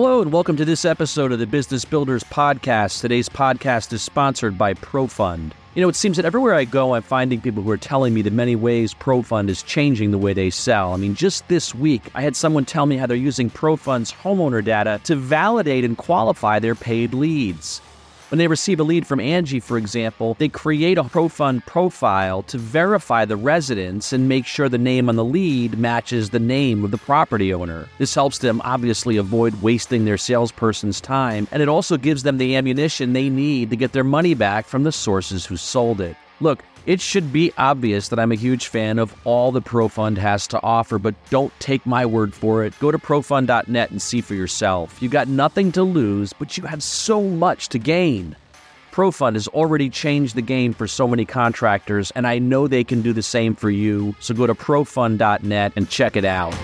Hello, and welcome to this episode of the Business Builders Podcast. Today's podcast is sponsored by ProFund. You know, it seems that everywhere I go, I'm finding people who are telling me the many ways ProFund is changing the way they sell. I mean, just this week, I had someone tell me how they're using ProFund's homeowner data to validate and qualify their paid leads. When they receive a lead from Angie, for example, they create a ProFund profile to verify the residence and make sure the name on the lead matches the name of the property owner. This helps them obviously avoid wasting their salesperson's time, and it also gives them the ammunition they need to get their money back from the sources who sold it. Look, it should be obvious that I'm a huge fan of all the ProFund has to offer, but don't take my word for it. Go to profund.net and see for yourself. You got nothing to lose, but you have so much to gain. ProFund has already changed the game for so many contractors, and I know they can do the same for you. So go to profund.net and check it out.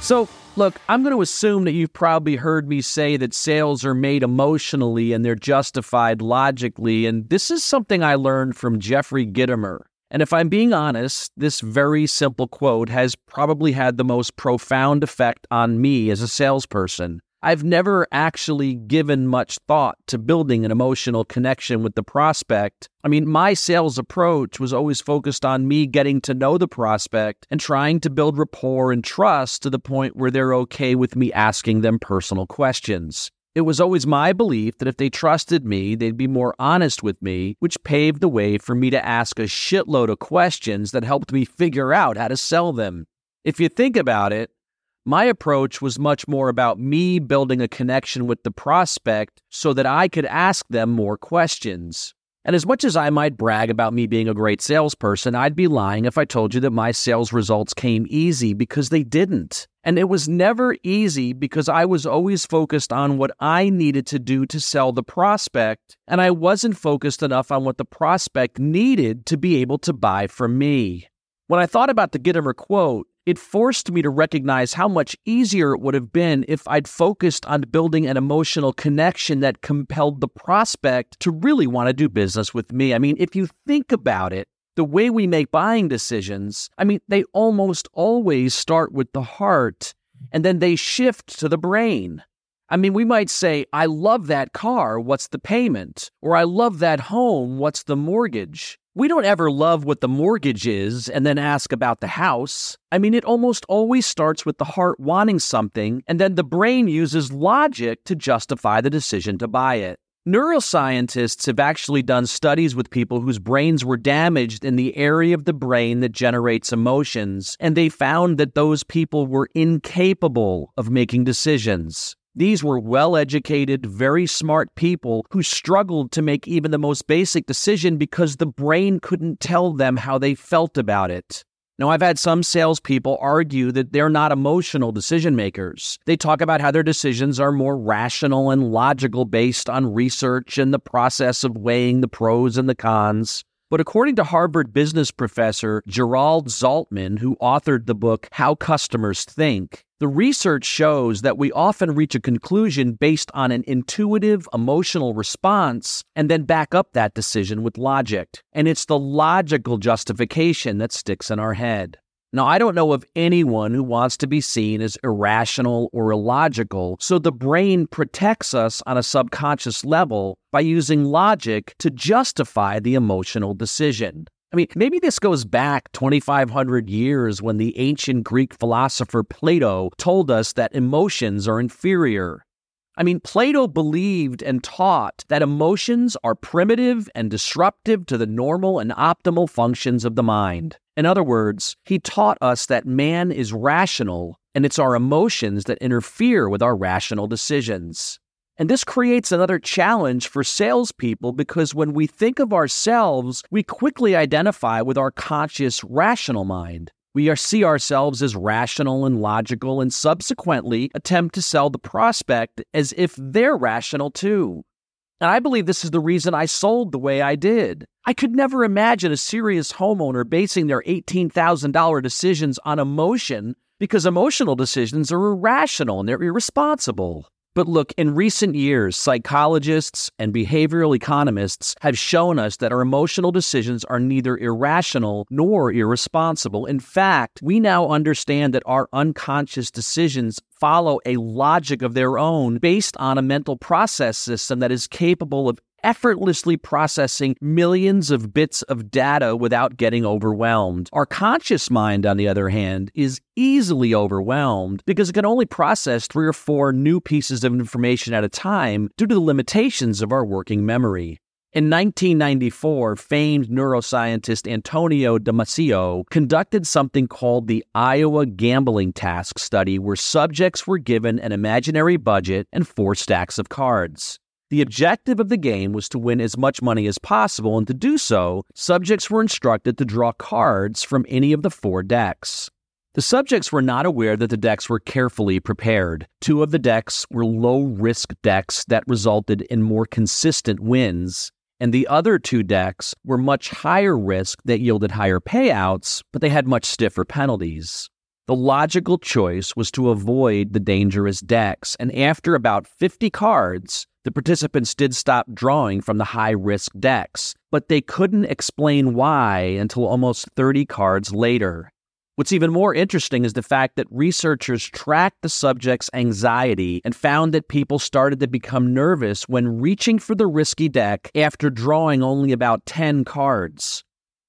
So, Look, I'm going to assume that you've probably heard me say that sales are made emotionally and they're justified logically. And this is something I learned from Jeffrey Gitomer. And if I'm being honest, this very simple quote has probably had the most profound effect on me as a salesperson. I've never actually given much thought to building an emotional connection with the prospect. I mean, my sales approach was always focused on me getting to know the prospect and trying to build rapport and trust to the point where they're okay with me asking them personal questions. It was always my belief that if they trusted me, they'd be more honest with me, which paved the way for me to ask a shitload of questions that helped me figure out how to sell them. If you think about it, my approach was much more about me building a connection with the prospect so that I could ask them more questions. And as much as I might brag about me being a great salesperson, I'd be lying if I told you that my sales results came easy because they didn't. And it was never easy because I was always focused on what I needed to do to sell the prospect, and I wasn't focused enough on what the prospect needed to be able to buy from me. When I thought about the Gitomer quote, it forced me to recognize how much easier it would have been if I'd focused on building an emotional connection that compelled the prospect to really want to do business with me. I mean, if you think about it, the way we make buying decisions, I mean, they almost always start with the heart and then they shift to the brain. I mean, we might say, I love that car, what's the payment? Or I love that home, what's the mortgage? We don't ever love what the mortgage is and then ask about the house. I mean, it almost always starts with the heart wanting something, and then the brain uses logic to justify the decision to buy it. Neuroscientists have actually done studies with people whose brains were damaged in the area of the brain that generates emotions, and they found that those people were incapable of making decisions. These were well educated, very smart people who struggled to make even the most basic decision because the brain couldn't tell them how they felt about it. Now, I've had some salespeople argue that they're not emotional decision makers. They talk about how their decisions are more rational and logical based on research and the process of weighing the pros and the cons. But according to Harvard business professor Gerald Zaltman, who authored the book How Customers Think, the research shows that we often reach a conclusion based on an intuitive emotional response and then back up that decision with logic. And it's the logical justification that sticks in our head. Now, I don't know of anyone who wants to be seen as irrational or illogical, so the brain protects us on a subconscious level by using logic to justify the emotional decision. I mean, maybe this goes back 2,500 years when the ancient Greek philosopher Plato told us that emotions are inferior. I mean, Plato believed and taught that emotions are primitive and disruptive to the normal and optimal functions of the mind. In other words, he taught us that man is rational and it's our emotions that interfere with our rational decisions. And this creates another challenge for salespeople because when we think of ourselves, we quickly identify with our conscious, rational mind. We are, see ourselves as rational and logical and subsequently attempt to sell the prospect as if they're rational too. And I believe this is the reason I sold the way I did. I could never imagine a serious homeowner basing their $18,000 decisions on emotion because emotional decisions are irrational and they're irresponsible. But look, in recent years, psychologists and behavioral economists have shown us that our emotional decisions are neither irrational nor irresponsible. In fact, we now understand that our unconscious decisions follow a logic of their own based on a mental process system that is capable of effortlessly processing millions of bits of data without getting overwhelmed. Our conscious mind, on the other hand, is easily overwhelmed because it can only process three or four new pieces of information at a time due to the limitations of our working memory. In 1994, famed neuroscientist Antonio Damasio conducted something called the Iowa Gambling Task Study, where subjects were given an imaginary budget and four stacks of cards. The objective of the game was to win as much money as possible, and to do so, subjects were instructed to draw cards from any of the four decks. The subjects were not aware that the decks were carefully prepared. Two of the decks were low risk decks that resulted in more consistent wins, and the other two decks were much higher risk that yielded higher payouts, but they had much stiffer penalties. The logical choice was to avoid the dangerous decks, and after about 50 cards, the participants did stop drawing from the high risk decks, but they couldn't explain why until almost 30 cards later. What's even more interesting is the fact that researchers tracked the subject's anxiety and found that people started to become nervous when reaching for the risky deck after drawing only about 10 cards.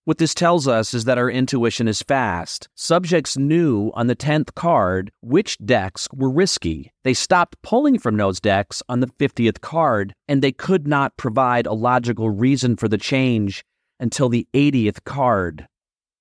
What this tells us is that our intuition is fast. Subjects knew on the 10th card which decks were risky. They stopped pulling from those decks on the 50th card, and they could not provide a logical reason for the change until the 80th card.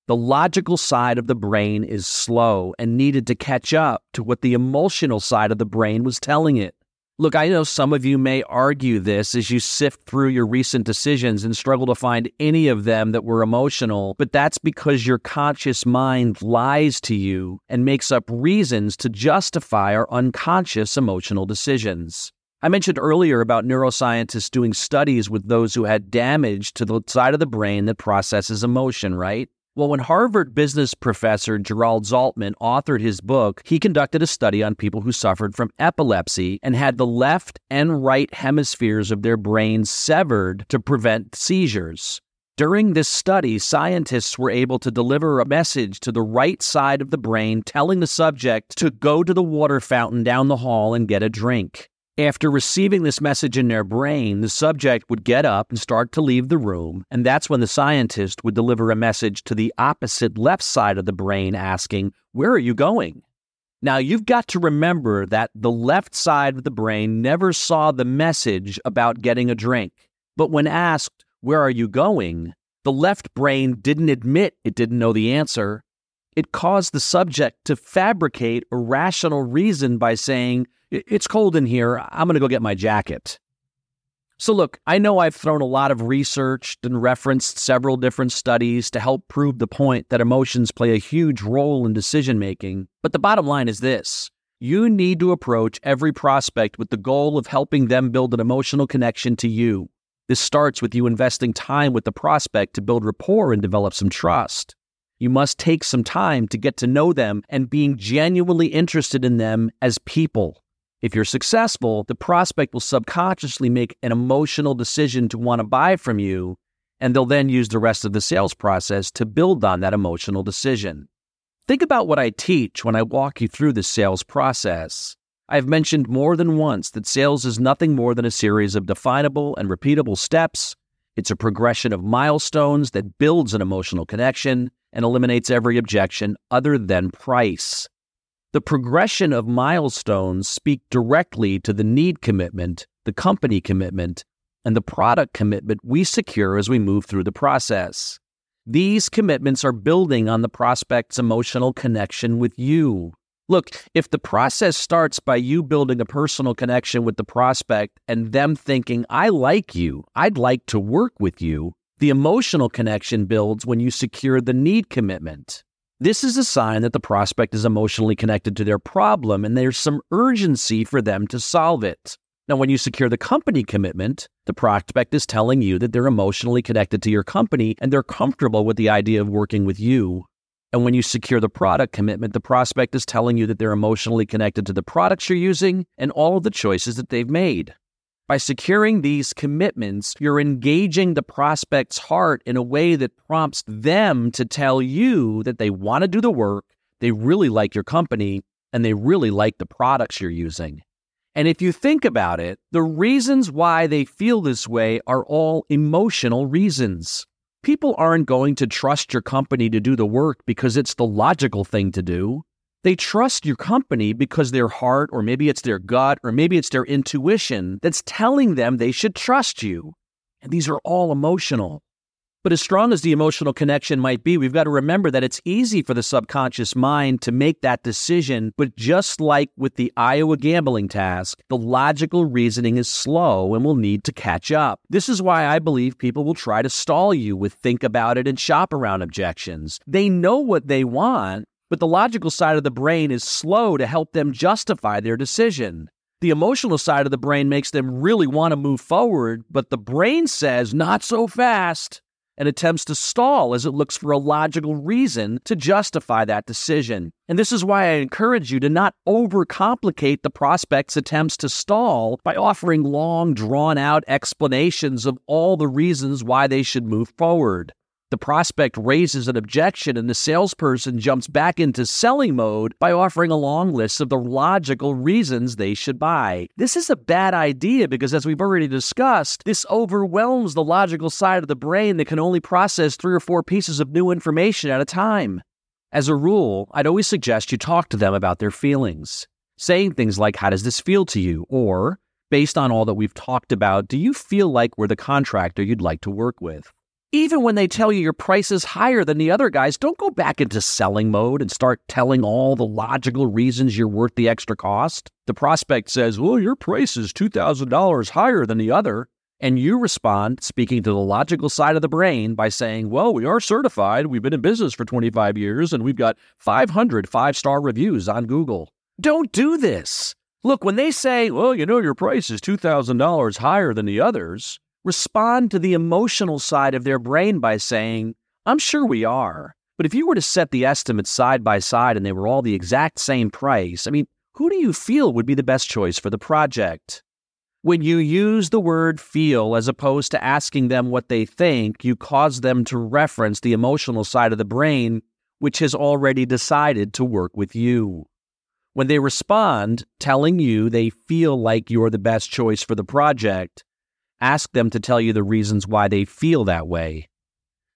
The logical side of the brain is slow and needed to catch up to what the emotional side of the brain was telling it. Look, I know some of you may argue this as you sift through your recent decisions and struggle to find any of them that were emotional, but that's because your conscious mind lies to you and makes up reasons to justify our unconscious emotional decisions. I mentioned earlier about neuroscientists doing studies with those who had damage to the side of the brain that processes emotion, right? Well, when Harvard business professor Gerald Zaltman authored his book, he conducted a study on people who suffered from epilepsy and had the left and right hemispheres of their brains severed to prevent seizures. During this study, scientists were able to deliver a message to the right side of the brain telling the subject to go to the water fountain down the hall and get a drink. After receiving this message in their brain, the subject would get up and start to leave the room, and that's when the scientist would deliver a message to the opposite left side of the brain asking, Where are you going? Now, you've got to remember that the left side of the brain never saw the message about getting a drink. But when asked, Where are you going? the left brain didn't admit it didn't know the answer. It caused the subject to fabricate a rational reason by saying, it's cold in here. I'm going to go get my jacket. So, look, I know I've thrown a lot of research and referenced several different studies to help prove the point that emotions play a huge role in decision making. But the bottom line is this you need to approach every prospect with the goal of helping them build an emotional connection to you. This starts with you investing time with the prospect to build rapport and develop some trust. You must take some time to get to know them and being genuinely interested in them as people. If you're successful, the prospect will subconsciously make an emotional decision to want to buy from you, and they'll then use the rest of the sales process to build on that emotional decision. Think about what I teach when I walk you through the sales process. I've mentioned more than once that sales is nothing more than a series of definable and repeatable steps. It's a progression of milestones that builds an emotional connection and eliminates every objection other than price. The progression of milestones speak directly to the need commitment, the company commitment, and the product commitment we secure as we move through the process. These commitments are building on the prospect's emotional connection with you. Look, if the process starts by you building a personal connection with the prospect and them thinking, I like you, I'd like to work with you, the emotional connection builds when you secure the need commitment. This is a sign that the prospect is emotionally connected to their problem and there's some urgency for them to solve it. Now, when you secure the company commitment, the prospect is telling you that they're emotionally connected to your company and they're comfortable with the idea of working with you. And when you secure the product commitment, the prospect is telling you that they're emotionally connected to the products you're using and all of the choices that they've made. By securing these commitments, you're engaging the prospect's heart in a way that prompts them to tell you that they want to do the work, they really like your company, and they really like the products you're using. And if you think about it, the reasons why they feel this way are all emotional reasons. People aren't going to trust your company to do the work because it's the logical thing to do. They trust your company because their heart, or maybe it's their gut, or maybe it's their intuition that's telling them they should trust you. And these are all emotional. But as strong as the emotional connection might be, we've got to remember that it's easy for the subconscious mind to make that decision. But just like with the Iowa gambling task, the logical reasoning is slow and will need to catch up. This is why I believe people will try to stall you with think about it and shop around objections. They know what they want, but the logical side of the brain is slow to help them justify their decision. The emotional side of the brain makes them really want to move forward, but the brain says, not so fast and attempts to stall as it looks for a logical reason to justify that decision. And this is why I encourage you to not overcomplicate the prospect's attempts to stall by offering long, drawn out explanations of all the reasons why they should move forward. The prospect raises an objection, and the salesperson jumps back into selling mode by offering a long list of the logical reasons they should buy. This is a bad idea because, as we've already discussed, this overwhelms the logical side of the brain that can only process three or four pieces of new information at a time. As a rule, I'd always suggest you talk to them about their feelings, saying things like, How does this feel to you? or, Based on all that we've talked about, do you feel like we're the contractor you'd like to work with? Even when they tell you your price is higher than the other guys, don't go back into selling mode and start telling all the logical reasons you're worth the extra cost. The prospect says, Well, your price is $2,000 higher than the other. And you respond, speaking to the logical side of the brain, by saying, Well, we are certified. We've been in business for 25 years and we've got 500 five star reviews on Google. Don't do this. Look, when they say, Well, you know, your price is $2,000 higher than the others, respond to the emotional side of their brain by saying, I'm sure we are. But if you were to set the estimates side by side and they were all the exact same price, I mean, who do you feel would be the best choice for the project? When you use the word feel as opposed to asking them what they think, you cause them to reference the emotional side of the brain, which has already decided to work with you. When they respond, telling you they feel like you're the best choice for the project, Ask them to tell you the reasons why they feel that way.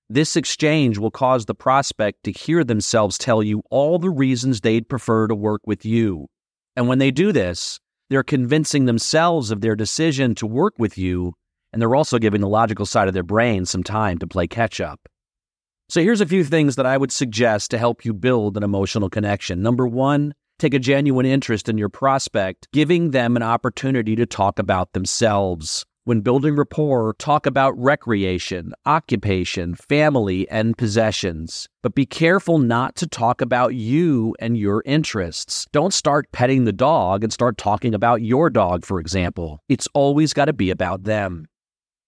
This exchange will cause the prospect to hear themselves tell you all the reasons they'd prefer to work with you. And when they do this, they're convincing themselves of their decision to work with you, and they're also giving the logical side of their brain some time to play catch up. So here's a few things that I would suggest to help you build an emotional connection. Number one, take a genuine interest in your prospect, giving them an opportunity to talk about themselves. When building rapport, talk about recreation, occupation, family, and possessions. But be careful not to talk about you and your interests. Don't start petting the dog and start talking about your dog, for example. It's always got to be about them.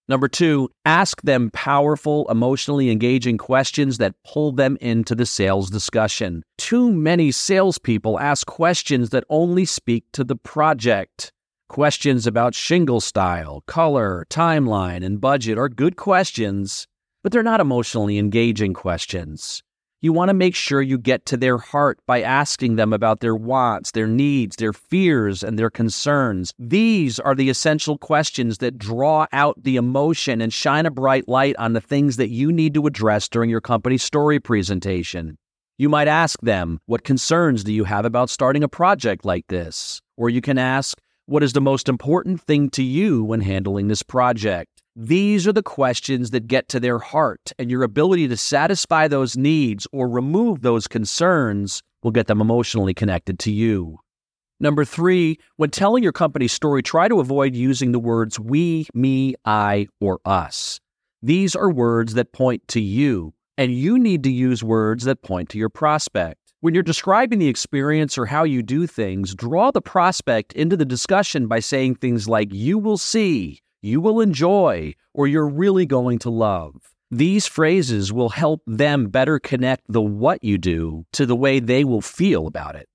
Number two, ask them powerful, emotionally engaging questions that pull them into the sales discussion. Too many salespeople ask questions that only speak to the project. Questions about shingle style, color, timeline, and budget are good questions, but they're not emotionally engaging questions. You want to make sure you get to their heart by asking them about their wants, their needs, their fears, and their concerns. These are the essential questions that draw out the emotion and shine a bright light on the things that you need to address during your company's story presentation. You might ask them, What concerns do you have about starting a project like this? Or you can ask, what is the most important thing to you when handling this project? These are the questions that get to their heart, and your ability to satisfy those needs or remove those concerns will get them emotionally connected to you. Number three, when telling your company's story, try to avoid using the words we, me, I, or us. These are words that point to you, and you need to use words that point to your prospect. When you're describing the experience or how you do things, draw the prospect into the discussion by saying things like, you will see, you will enjoy, or you're really going to love. These phrases will help them better connect the what you do to the way they will feel about it.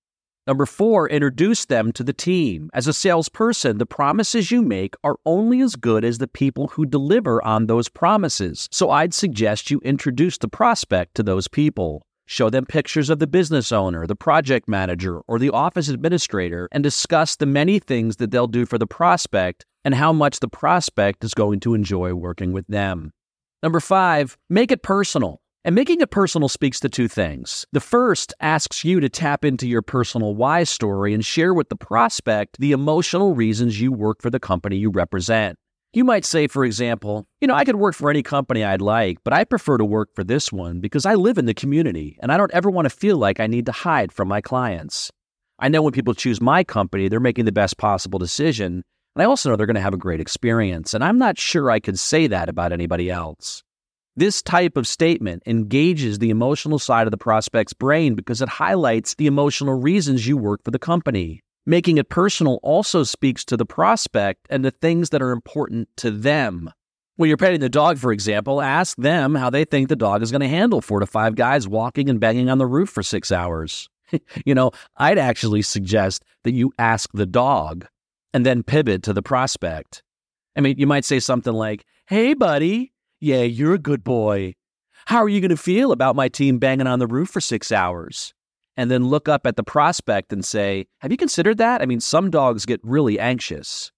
Number four, introduce them to the team. As a salesperson, the promises you make are only as good as the people who deliver on those promises. So I'd suggest you introduce the prospect to those people. Show them pictures of the business owner, the project manager, or the office administrator, and discuss the many things that they'll do for the prospect and how much the prospect is going to enjoy working with them. Number five, make it personal. And making it personal speaks to two things. The first asks you to tap into your personal why story and share with the prospect the emotional reasons you work for the company you represent. You might say, for example, you know, I could work for any company I'd like, but I prefer to work for this one because I live in the community and I don't ever want to feel like I need to hide from my clients. I know when people choose my company, they're making the best possible decision. And I also know they're going to have a great experience. And I'm not sure I could say that about anybody else. This type of statement engages the emotional side of the prospect's brain because it highlights the emotional reasons you work for the company. Making it personal also speaks to the prospect and the things that are important to them. When you're petting the dog, for example, ask them how they think the dog is going to handle four to five guys walking and banging on the roof for six hours. you know, I'd actually suggest that you ask the dog and then pivot to the prospect. I mean, you might say something like, Hey, buddy, yeah, you're a good boy. How are you going to feel about my team banging on the roof for six hours? And then look up at the prospect and say, Have you considered that? I mean, some dogs get really anxious.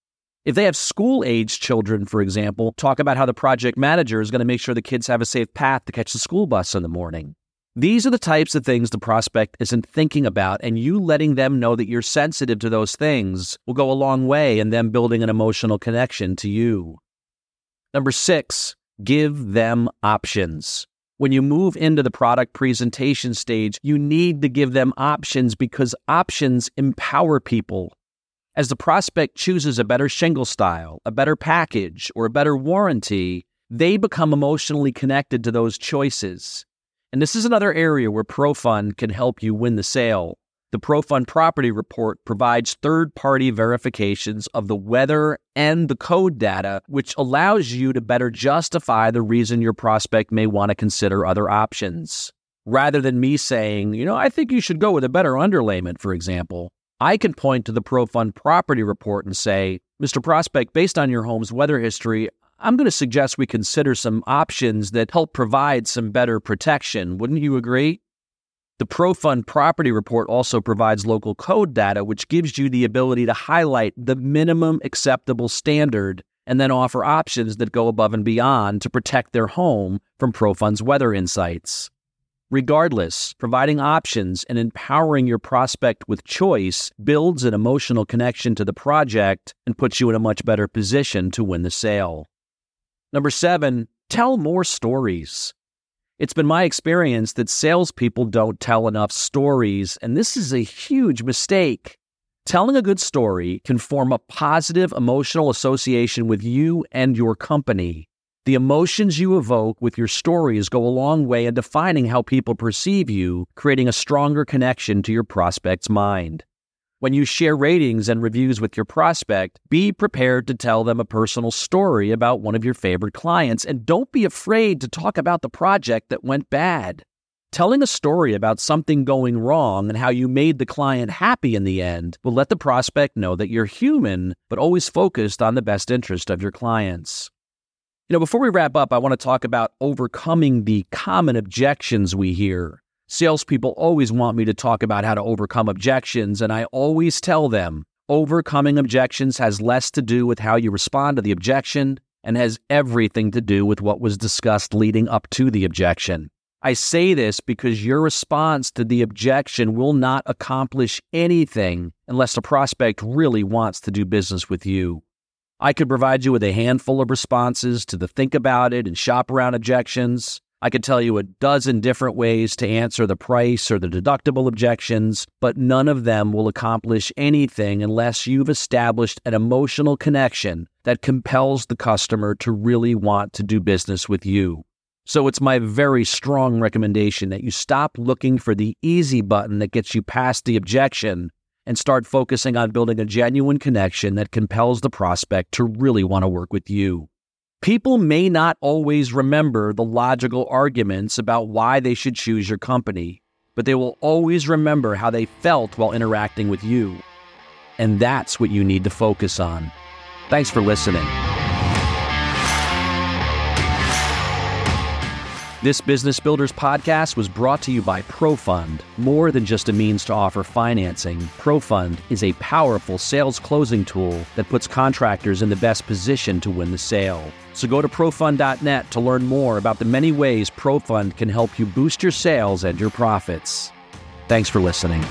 If they have school age children, for example, talk about how the project manager is going to make sure the kids have a safe path to catch the school bus in the morning. These are the types of things the prospect isn't thinking about, and you letting them know that you're sensitive to those things will go a long way in them building an emotional connection to you. Number six, Give them options. When you move into the product presentation stage, you need to give them options because options empower people. As the prospect chooses a better shingle style, a better package, or a better warranty, they become emotionally connected to those choices. And this is another area where ProFund can help you win the sale. The ProFund Property Report provides third party verifications of the weather and the code data, which allows you to better justify the reason your prospect may want to consider other options. Rather than me saying, you know, I think you should go with a better underlayment, for example, I can point to the ProFund Property Report and say, Mr. Prospect, based on your home's weather history, I'm going to suggest we consider some options that help provide some better protection. Wouldn't you agree? The ProFund property report also provides local code data, which gives you the ability to highlight the minimum acceptable standard and then offer options that go above and beyond to protect their home from ProFund's weather insights. Regardless, providing options and empowering your prospect with choice builds an emotional connection to the project and puts you in a much better position to win the sale. Number seven, tell more stories. It's been my experience that salespeople don't tell enough stories, and this is a huge mistake. Telling a good story can form a positive emotional association with you and your company. The emotions you evoke with your stories go a long way in defining how people perceive you, creating a stronger connection to your prospect's mind. When you share ratings and reviews with your prospect, be prepared to tell them a personal story about one of your favorite clients and don't be afraid to talk about the project that went bad. Telling a story about something going wrong and how you made the client happy in the end will let the prospect know that you're human, but always focused on the best interest of your clients. You know, before we wrap up, I want to talk about overcoming the common objections we hear. Salespeople always want me to talk about how to overcome objections, and I always tell them overcoming objections has less to do with how you respond to the objection and has everything to do with what was discussed leading up to the objection. I say this because your response to the objection will not accomplish anything unless the prospect really wants to do business with you. I could provide you with a handful of responses to the think about it and shop around objections. I could tell you a dozen different ways to answer the price or the deductible objections, but none of them will accomplish anything unless you've established an emotional connection that compels the customer to really want to do business with you. So it's my very strong recommendation that you stop looking for the easy button that gets you past the objection and start focusing on building a genuine connection that compels the prospect to really want to work with you. People may not always remember the logical arguments about why they should choose your company, but they will always remember how they felt while interacting with you. And that's what you need to focus on. Thanks for listening. This Business Builders podcast was brought to you by ProFund. More than just a means to offer financing, ProFund is a powerful sales closing tool that puts contractors in the best position to win the sale. So go to profund.net to learn more about the many ways ProFund can help you boost your sales and your profits. Thanks for listening.